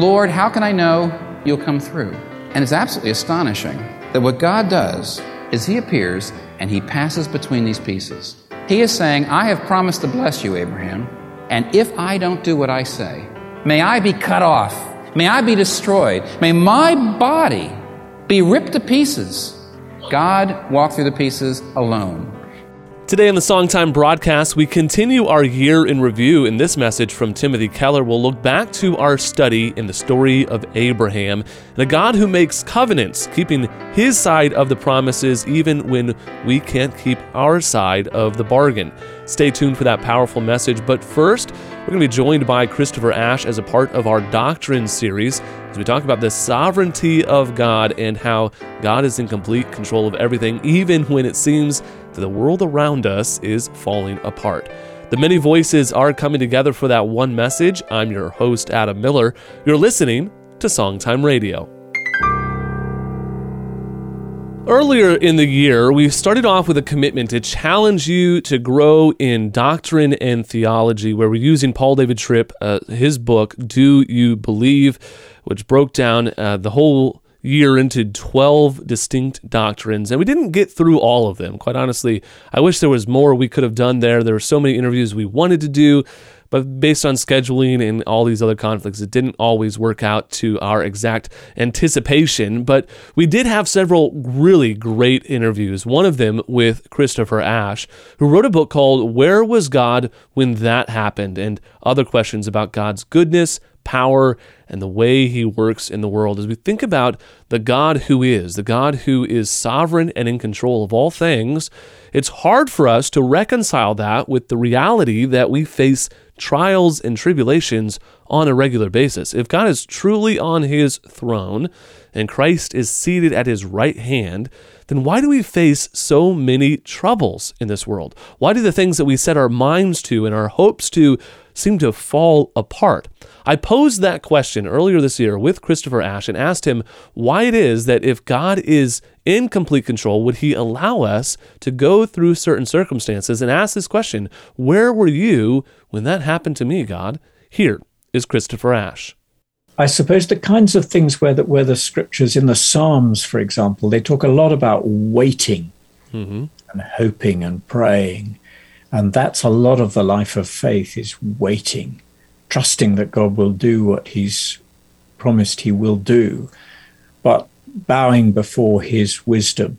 Lord, how can I know you'll come through? And it's absolutely astonishing that what God does is He appears and He passes between these pieces. He is saying, I have promised to bless you, Abraham, and if I don't do what I say, may I be cut off, may I be destroyed, may my body be ripped to pieces. God walked through the pieces alone. Today on the Songtime broadcast, we continue our year in review. In this message from Timothy Keller, we'll look back to our study in the story of Abraham and a God who makes covenants, keeping his side of the promises even when we can't keep our side of the bargain. Stay tuned for that powerful message. But first, we're going to be joined by Christopher Ash as a part of our Doctrine series as we talk about the sovereignty of God and how God is in complete control of everything, even when it seems that the world around us is falling apart. The many voices are coming together for that one message. I'm your host, Adam Miller. You're listening to Songtime Radio. Earlier in the year, we started off with a commitment to challenge you to grow in doctrine and theology, where we're using Paul David Tripp, uh, his book, Do You Believe, which broke down uh, the whole year into 12 distinct doctrines, and we didn't get through all of them. Quite honestly, I wish there was more we could have done there. There were so many interviews we wanted to do, but based on scheduling and all these other conflicts, it didn't always work out to our exact anticipation. But we did have several really great interviews, one of them with Christopher Ash, who wrote a book called Where Was God When That Happened? and other questions about God's goodness, power, and the way he works in the world. As we think about the God who is, the God who is sovereign and in control of all things, it's hard for us to reconcile that with the reality that we face trials and tribulations on a regular basis. If God is truly on his throne and Christ is seated at his right hand, then why do we face so many troubles in this world? Why do the things that we set our minds to and our hopes to seem to fall apart? I posed that question earlier this year with Christopher Ash and asked him why it is that if God is in complete control, would he allow us to go through certain circumstances and ask this question Where were you when that happened to me, God? Here is Christopher Ash. I suppose the kinds of things where the, where the scriptures in the Psalms, for example, they talk a lot about waiting mm-hmm. and hoping and praying. And that's a lot of the life of faith is waiting trusting that God will do what He's promised He will do, but bowing before His wisdom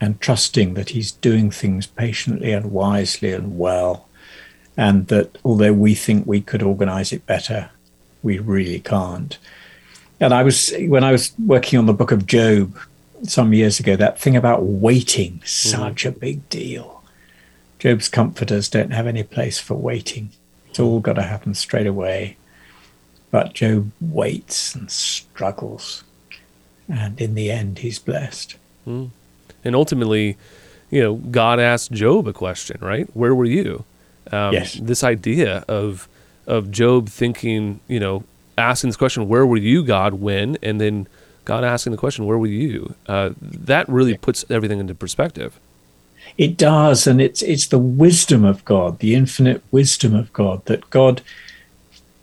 and trusting that He's doing things patiently and wisely and well, and that although we think we could organize it better, we really can't. And I was, when I was working on the book of Job some years ago, that thing about waiting, such mm. a big deal. Job's comforters don't have any place for waiting. It's all got to happen straight away. But Job waits and struggles. And in the end, he's blessed. Mm. And ultimately, you know, God asked Job a question, right? Where were you? Um, yes. This idea of of Job thinking, you know, asking this question, "Where were you, God, when?" and then God asking the question, "Where were you?" Uh, that really puts everything into perspective. It does, and it's it's the wisdom of God, the infinite wisdom of God, that God,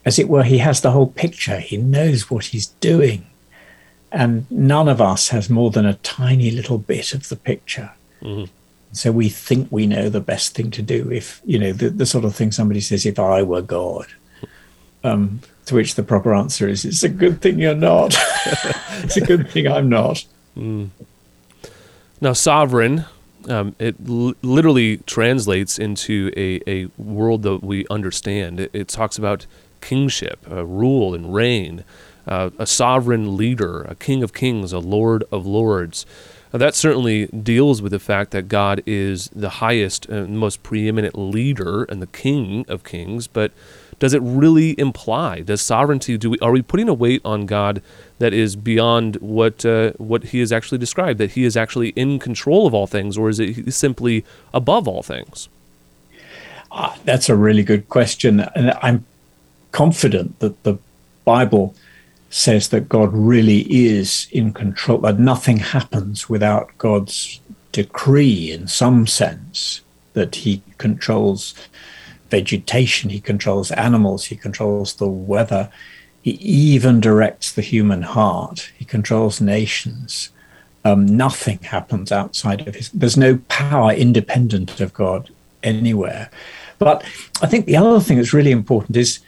as it were, He has the whole picture. He knows what He's doing, and none of us has more than a tiny little bit of the picture. Mm-hmm. So we think we know the best thing to do. If you know the, the sort of thing somebody says, "If I were God," um, to which the proper answer is, "It's a good thing you're not. it's a good thing I'm not." Mm. Now, sovereign um, it l- literally translates into a, a world that we understand. It, it talks about kingship, uh, rule, and reign, uh, a sovereign leader, a king of kings, a lord of lords. Uh, that certainly deals with the fact that God is the highest and most preeminent leader and the king of kings, but does it really imply does sovereignty do we are we putting a weight on God that is beyond what uh, what he has actually described that he is actually in control of all things or is it simply above all things? Uh, that's a really good question and i'm confident that the bible says that god really is in control that nothing happens without god's decree in some sense that he controls vegetation, he controls animals, he controls the weather, He even directs the human heart. He controls nations. Um, nothing happens outside of his. There's no power independent of God anywhere. But I think the other thing that's really important is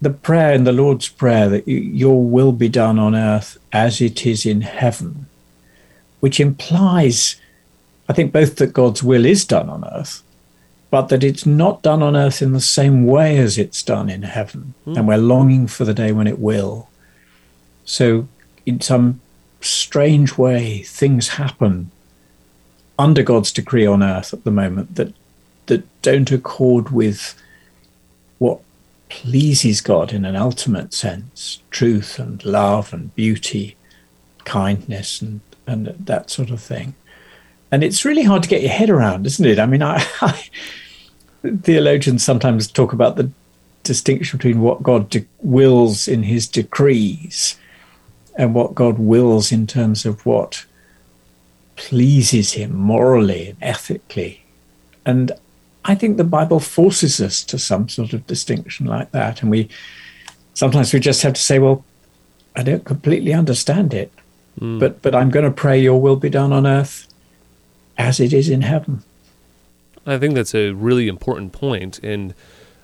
the prayer in the Lord's Prayer that your will be done on earth as it is in heaven, which implies, I think, both that God's will is done on earth, but that it's not done on earth in the same way as it's done in heaven. Mm. And we're longing for the day when it will. So, in some strange way, things happen under God's decree on earth at the moment that that don't accord with what pleases God in an ultimate sense truth and love and beauty, kindness, and, and that sort of thing. And it's really hard to get your head around, isn't it? I mean, I, I theologians sometimes talk about the distinction between what God de- wills in his decrees and what God wills in terms of what pleases him morally and ethically. And I think the Bible forces us to some sort of distinction like that. And we sometimes we just have to say, well, I don't completely understand it, mm. but but I'm going to pray your will be done on earth as it is in heaven. I think that's a really important point and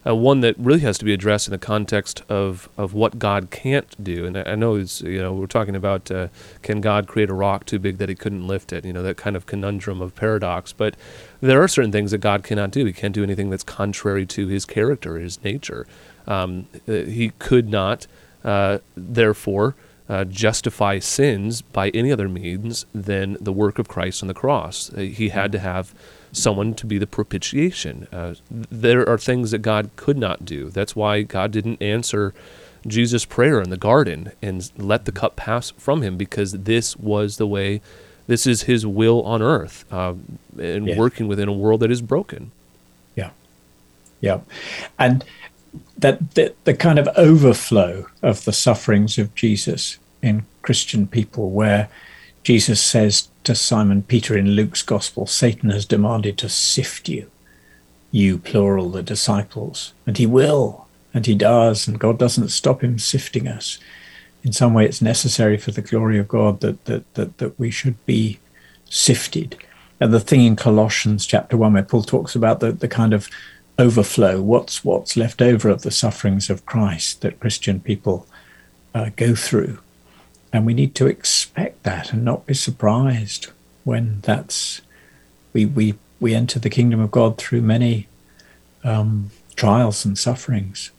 uh, one that really has to be addressed in the context of, of what God can't do. And I, I know it's, you know we're talking about uh, can God create a rock too big that He couldn't lift it? You know that kind of conundrum of paradox. But there are certain things that God cannot do. He can't do anything that's contrary to His character, His nature. Um, uh, he could not, uh, therefore. Uh, justify sins by any other means than the work of Christ on the cross. Uh, he had to have someone to be the propitiation. Uh, there are things that God could not do. That's why God didn't answer Jesus' prayer in the garden and let the cup pass from him because this was the way, this is his will on earth uh, and yeah. working within a world that is broken. Yeah. Yeah. And that the, the kind of overflow of the sufferings of Jesus in Christian people, where Jesus says to Simon Peter in Luke's Gospel, Satan has demanded to sift you, you plural, the disciples, and he will, and he does, and God doesn't stop him sifting us. In some way, it's necessary for the glory of God that that that, that we should be sifted. And the thing in Colossians chapter one, where Paul talks about the, the kind of overflow, what's what's left over of the sufferings of Christ that Christian people uh, go through and we need to expect that and not be surprised when that's we we we enter the kingdom of God through many um, trials and sufferings.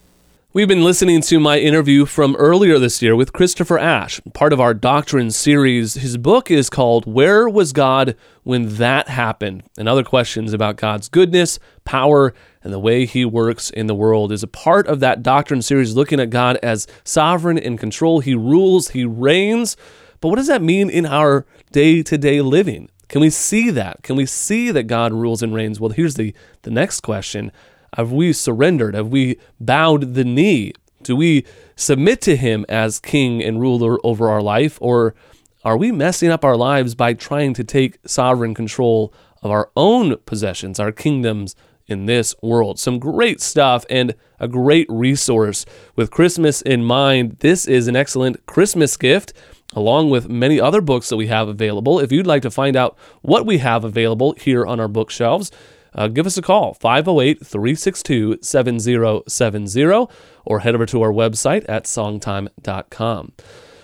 We've been listening to my interview from earlier this year with Christopher Ash, part of our Doctrine series. His book is called Where Was God When That Happened? and other questions about God's goodness, power, and the way he works in the world is a part of that Doctrine series looking at God as sovereign and control. He rules, he reigns. But what does that mean in our day to day living? Can we see that? Can we see that God rules and reigns? Well, here's the, the next question have we surrendered? Have we bowed the knee? Do we submit to Him as King and ruler over our life? Or are we messing up our lives by trying to take sovereign control of our own possessions, our kingdoms in this world? Some great stuff and a great resource. With Christmas in mind, this is an excellent Christmas gift along with many other books that we have available. If you'd like to find out what we have available here on our bookshelves, uh, give us a call, 508 362 7070, or head over to our website at songtime.com.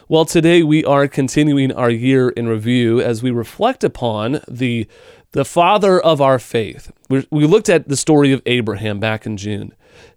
Well, today we are continuing our year in review as we reflect upon the, the father of our faith. We, we looked at the story of Abraham back in June.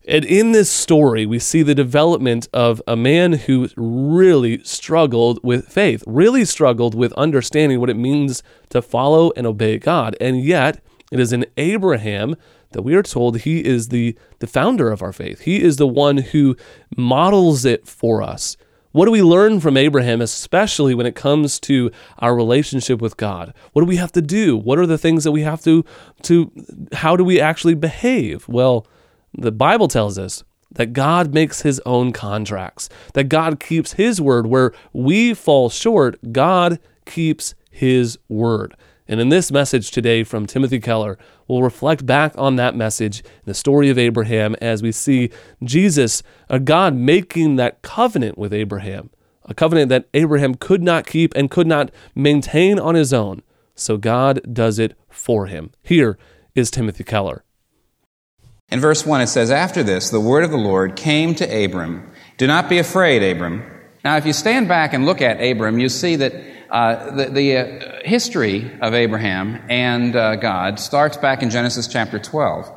And in this story, we see the development of a man who really struggled with faith, really struggled with understanding what it means to follow and obey God. And yet, it is in Abraham that we are told he is the, the founder of our faith. He is the one who models it for us. What do we learn from Abraham, especially when it comes to our relationship with God? What do we have to do? What are the things that we have to, to how do we actually behave? Well, the Bible tells us that God makes his own contracts, that God keeps his word where we fall short, God keeps his word. And in this message today from Timothy Keller, we'll reflect back on that message, the story of Abraham, as we see Jesus, a God making that covenant with Abraham, a covenant that Abraham could not keep and could not maintain on his own. So God does it for him. Here is Timothy Keller. In verse 1, it says, After this, the word of the Lord came to Abram. Do not be afraid, Abram. Now, if you stand back and look at Abram, you see that uh, the, the uh, history of Abraham and uh, God starts back in Genesis chapter 12,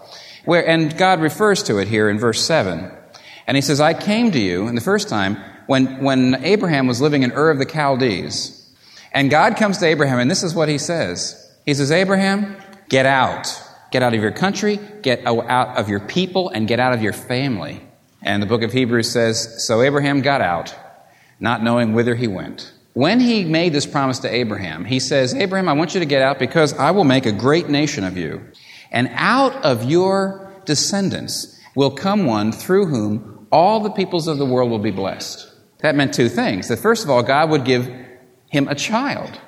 where, and God refers to it here in verse 7. And he says, I came to you, and the first time, when, when Abraham was living in Ur of the Chaldees. And God comes to Abraham, and this is what he says. He says, Abraham, get out. Get out of your country, get out of your people, and get out of your family. And the book of Hebrews says, So Abraham got out, not knowing whither he went. When he made this promise to Abraham, he says, Abraham, I want you to get out because I will make a great nation of you. And out of your descendants will come one through whom all the peoples of the world will be blessed. That meant two things. That first of all, God would give him a child.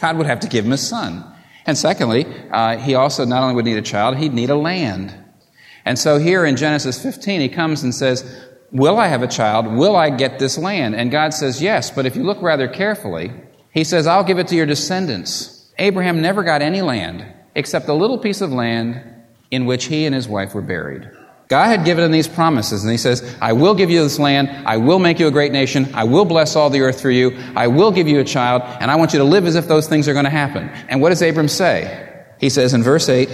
God would have to give him a son. And secondly, uh, he also not only would need a child, he'd need a land. And so here in Genesis 15, he comes and says, Will I have a child? Will I get this land? And God says, Yes, but if you look rather carefully, he says, I'll give it to your descendants. Abraham never got any land except a little piece of land in which he and his wife were buried. God had given him these promises, and he says, I will give you this land, I will make you a great nation, I will bless all the earth through you, I will give you a child, and I want you to live as if those things are going to happen. And what does Abram say? He says in verse 8,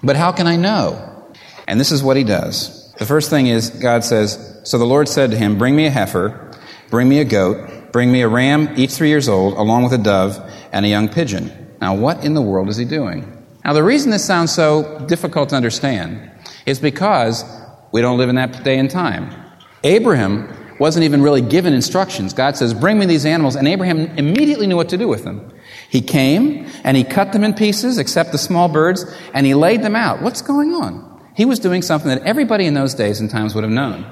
But how can I know? And this is what he does. The first thing is, God says, So the Lord said to him, Bring me a heifer, bring me a goat, bring me a ram, each three years old, along with a dove and a young pigeon. Now, what in the world is he doing? Now, the reason this sounds so difficult to understand is because we don't live in that day and time. Abraham wasn't even really given instructions. God says, Bring me these animals. And Abraham immediately knew what to do with them. He came and he cut them in pieces, except the small birds, and he laid them out. What's going on? He was doing something that everybody in those days and times would have known.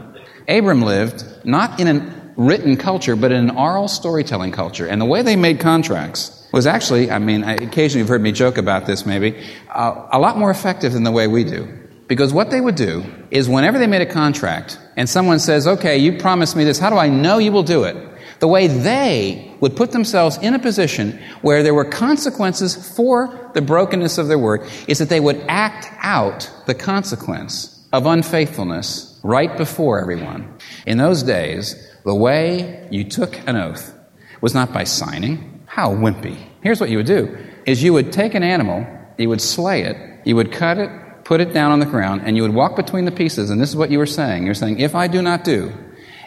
Abram lived not in a written culture, but in an oral storytelling culture. And the way they made contracts was actually, I mean, occasionally you've heard me joke about this maybe, uh, a lot more effective than the way we do. Because what they would do is whenever they made a contract and someone says, okay, you promised me this, how do I know you will do it? The way they would put themselves in a position where there were consequences for the brokenness of their word is that they would act out the consequence of unfaithfulness right before everyone. In those days, the way you took an oath was not by signing. How wimpy. Here's what you would do is you would take an animal, you would slay it, you would cut it, put it down on the ground, and you would walk between the pieces, and this is what you were saying. You're saying, If I do not do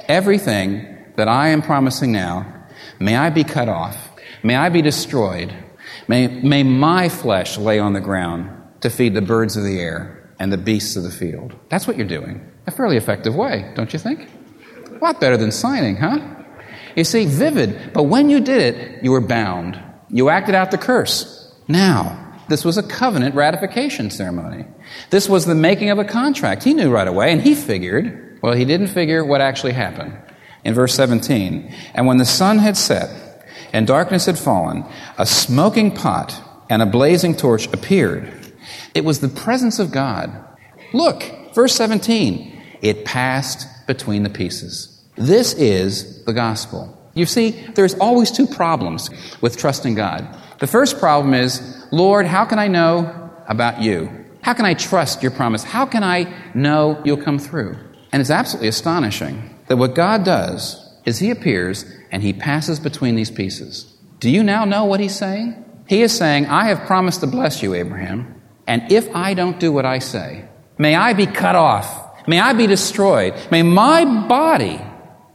everything that I am promising now, may I be cut off, may I be destroyed, may, may my flesh lay on the ground to feed the birds of the air and the beasts of the field. That's what you're doing. A fairly effective way, don't you think? A lot better than signing, huh? You see, vivid, but when you did it, you were bound. You acted out the curse. Now, this was a covenant ratification ceremony. This was the making of a contract. He knew right away, and he figured, well, he didn't figure what actually happened. In verse 17, and when the sun had set and darkness had fallen, a smoking pot and a blazing torch appeared. It was the presence of God. Look, verse 17, it passed between the pieces. This is the gospel. You see, there's always two problems with trusting God. The first problem is, Lord, how can I know about you? How can I trust your promise? How can I know you'll come through? And it's absolutely astonishing that what God does is He appears and He passes between these pieces. Do you now know what He's saying? He is saying, I have promised to bless you, Abraham, and if I don't do what I say, may I be cut off, may I be destroyed, may my body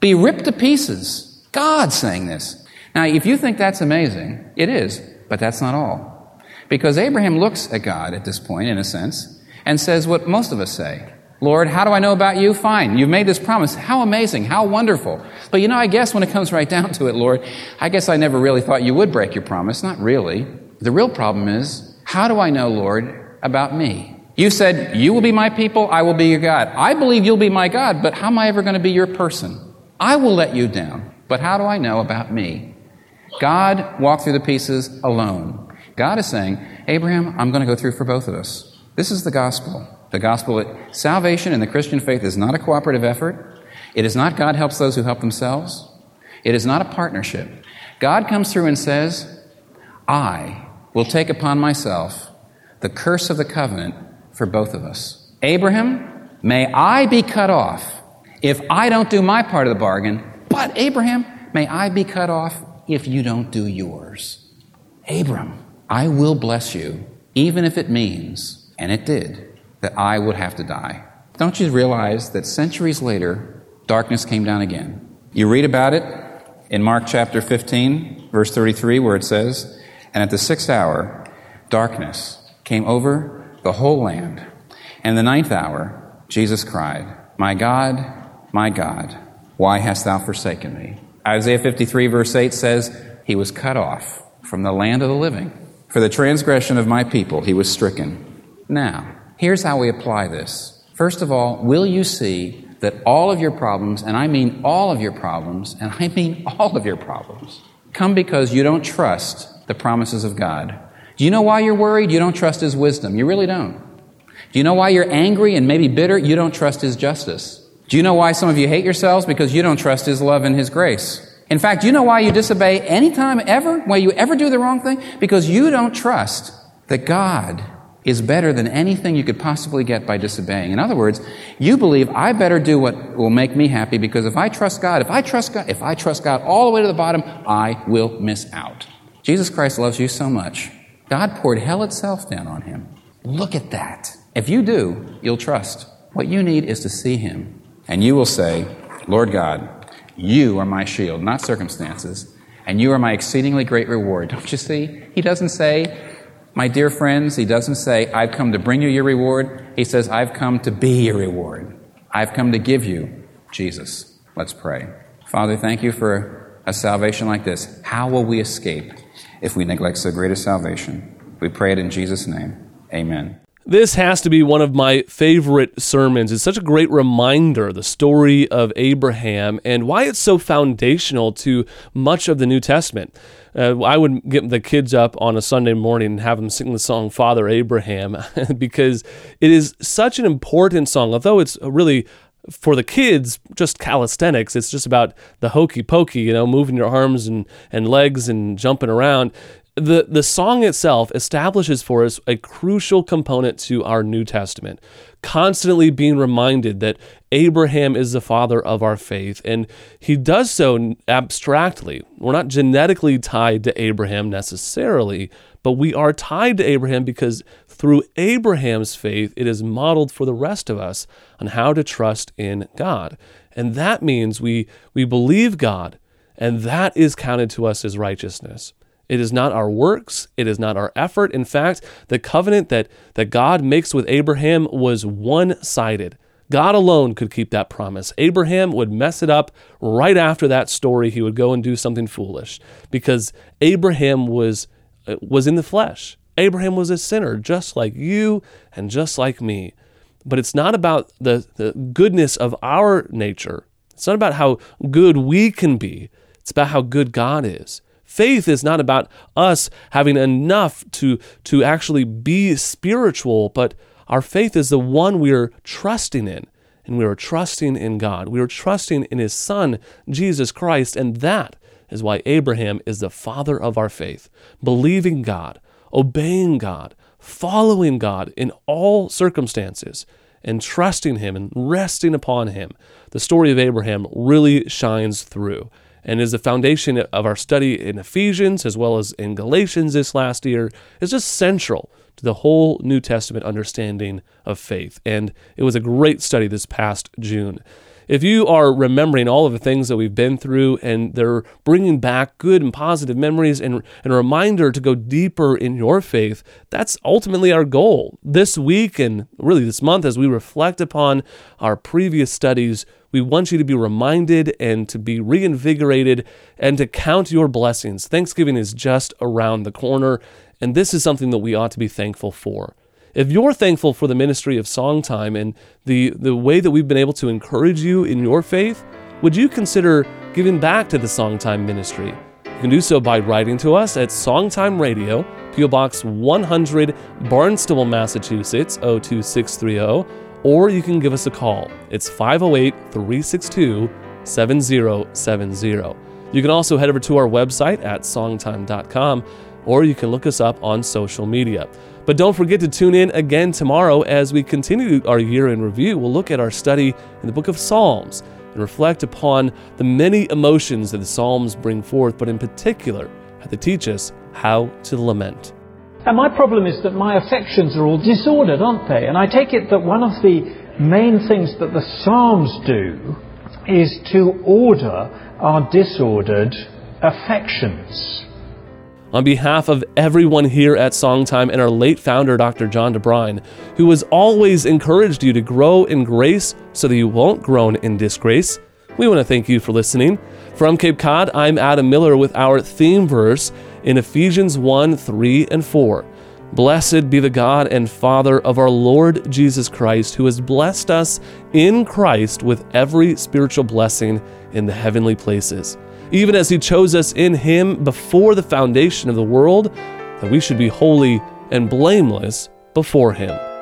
be ripped to pieces. God's saying this. Now, if you think that's amazing, it is. But that's not all. Because Abraham looks at God at this point, in a sense, and says what most of us say Lord, how do I know about you? Fine. You've made this promise. How amazing. How wonderful. But you know, I guess when it comes right down to it, Lord, I guess I never really thought you would break your promise. Not really. The real problem is, how do I know, Lord, about me? You said, You will be my people, I will be your God. I believe you'll be my God, but how am I ever going to be your person? I will let you down, but how do I know about me? God walked through the pieces alone. God is saying, Abraham, I'm going to go through for both of us. This is the gospel. The gospel salvation in the Christian faith is not a cooperative effort. It is not God helps those who help themselves. It is not a partnership. God comes through and says, I will take upon myself the curse of the covenant for both of us. Abraham, may I be cut off if I don't do my part of the bargain, but Abraham, may I be cut off if you don't do yours. Abram, I will bless you, even if it means, and it did, that I would have to die. Don't you realize that centuries later, darkness came down again? You read about it in Mark chapter 15, verse 33, where it says, And at the sixth hour, darkness came over the whole land. And the ninth hour, Jesus cried, My God, my God, why hast thou forsaken me? Isaiah 53, verse 8 says, He was cut off from the land of the living. For the transgression of my people, he was stricken. Now, here's how we apply this. First of all, will you see that all of your problems, and I mean all of your problems, and I mean all of your problems, come because you don't trust the promises of God? Do you know why you're worried? You don't trust His wisdom. You really don't. Do you know why you're angry and maybe bitter? You don't trust His justice. Do you know why some of you hate yourselves? Because you don't trust His love and His grace. In fact, do you know why you disobey anytime ever? Why you ever do the wrong thing? Because you don't trust that God is better than anything you could possibly get by disobeying. In other words, you believe I better do what will make me happy because if I trust God, if I trust God, if I trust God all the way to the bottom, I will miss out. Jesus Christ loves you so much. God poured hell itself down on him. Look at that. If you do, you'll trust. What you need is to see him. And you will say, Lord God, you are my shield, not circumstances, and you are my exceedingly great reward. Don't you see? He doesn't say, my dear friends, he doesn't say, I've come to bring you your reward. He says, I've come to be your reward. I've come to give you Jesus. Let's pray. Father, thank you for a salvation like this. How will we escape if we neglect so great a salvation? We pray it in Jesus' name. Amen. This has to be one of my favorite sermons. It's such a great reminder, the story of Abraham, and why it's so foundational to much of the New Testament. Uh, I would get the kids up on a Sunday morning and have them sing the song Father Abraham because it is such an important song, although it's really for the kids, just calisthenics. It's just about the hokey pokey, you know, moving your arms and, and legs and jumping around the, the song itself establishes for us a crucial component to our New Testament, constantly being reminded that Abraham is the father of our faith, and he does so abstractly. We're not genetically tied to Abraham necessarily, but we are tied to Abraham because through Abraham's faith, it is modeled for the rest of us on how to trust in God. And that means we, we believe God, and that is counted to us as righteousness. It is not our works, it is not our effort. In fact, the covenant that, that God makes with Abraham was one sided. God alone could keep that promise. Abraham would mess it up right after that story. He would go and do something foolish because Abraham was, uh, was in the flesh. Abraham was a sinner, just like you and just like me. But it's not about the, the goodness of our nature. It's not about how good we can be. It's about how good God is. Faith is not about us having enough to, to actually be spiritual, but our faith is the one we are trusting in. And we are trusting in God. We are trusting in His Son, Jesus Christ. And that is why Abraham is the father of our faith, believing God, obeying God, following God in all circumstances, and trusting Him and resting upon Him. The story of Abraham really shines through and is the foundation of our study in Ephesians as well as in Galatians this last year, is just central to the whole New Testament understanding of faith. And it was a great study this past June. If you are remembering all of the things that we've been through and they're bringing back good and positive memories and, and a reminder to go deeper in your faith, that's ultimately our goal. This week and really this month, as we reflect upon our previous studies, we want you to be reminded and to be reinvigorated and to count your blessings. Thanksgiving is just around the corner, and this is something that we ought to be thankful for. If you're thankful for the ministry of Songtime and the, the way that we've been able to encourage you in your faith, would you consider giving back to the Songtime ministry? You can do so by writing to us at Songtime Radio, P.O. Box 100, Barnstable, Massachusetts 02630, or you can give us a call. It's 508 362 7070. You can also head over to our website at songtime.com, or you can look us up on social media. But don't forget to tune in again tomorrow as we continue our year in review. We'll look at our study in the book of Psalms and reflect upon the many emotions that the Psalms bring forth, but in particular, how they teach us how to lament. And my problem is that my affections are all disordered, aren't they? And I take it that one of the main things that the Psalms do is to order our disordered affections. On behalf of everyone here at Songtime and our late founder, Dr. John DeBrine, who has always encouraged you to grow in grace so that you won't groan in disgrace, we want to thank you for listening. From Cape Cod, I'm Adam Miller with our theme verse in Ephesians 1 3 and 4. Blessed be the God and Father of our Lord Jesus Christ, who has blessed us in Christ with every spiritual blessing in the heavenly places, even as He chose us in Him before the foundation of the world, that we should be holy and blameless before Him.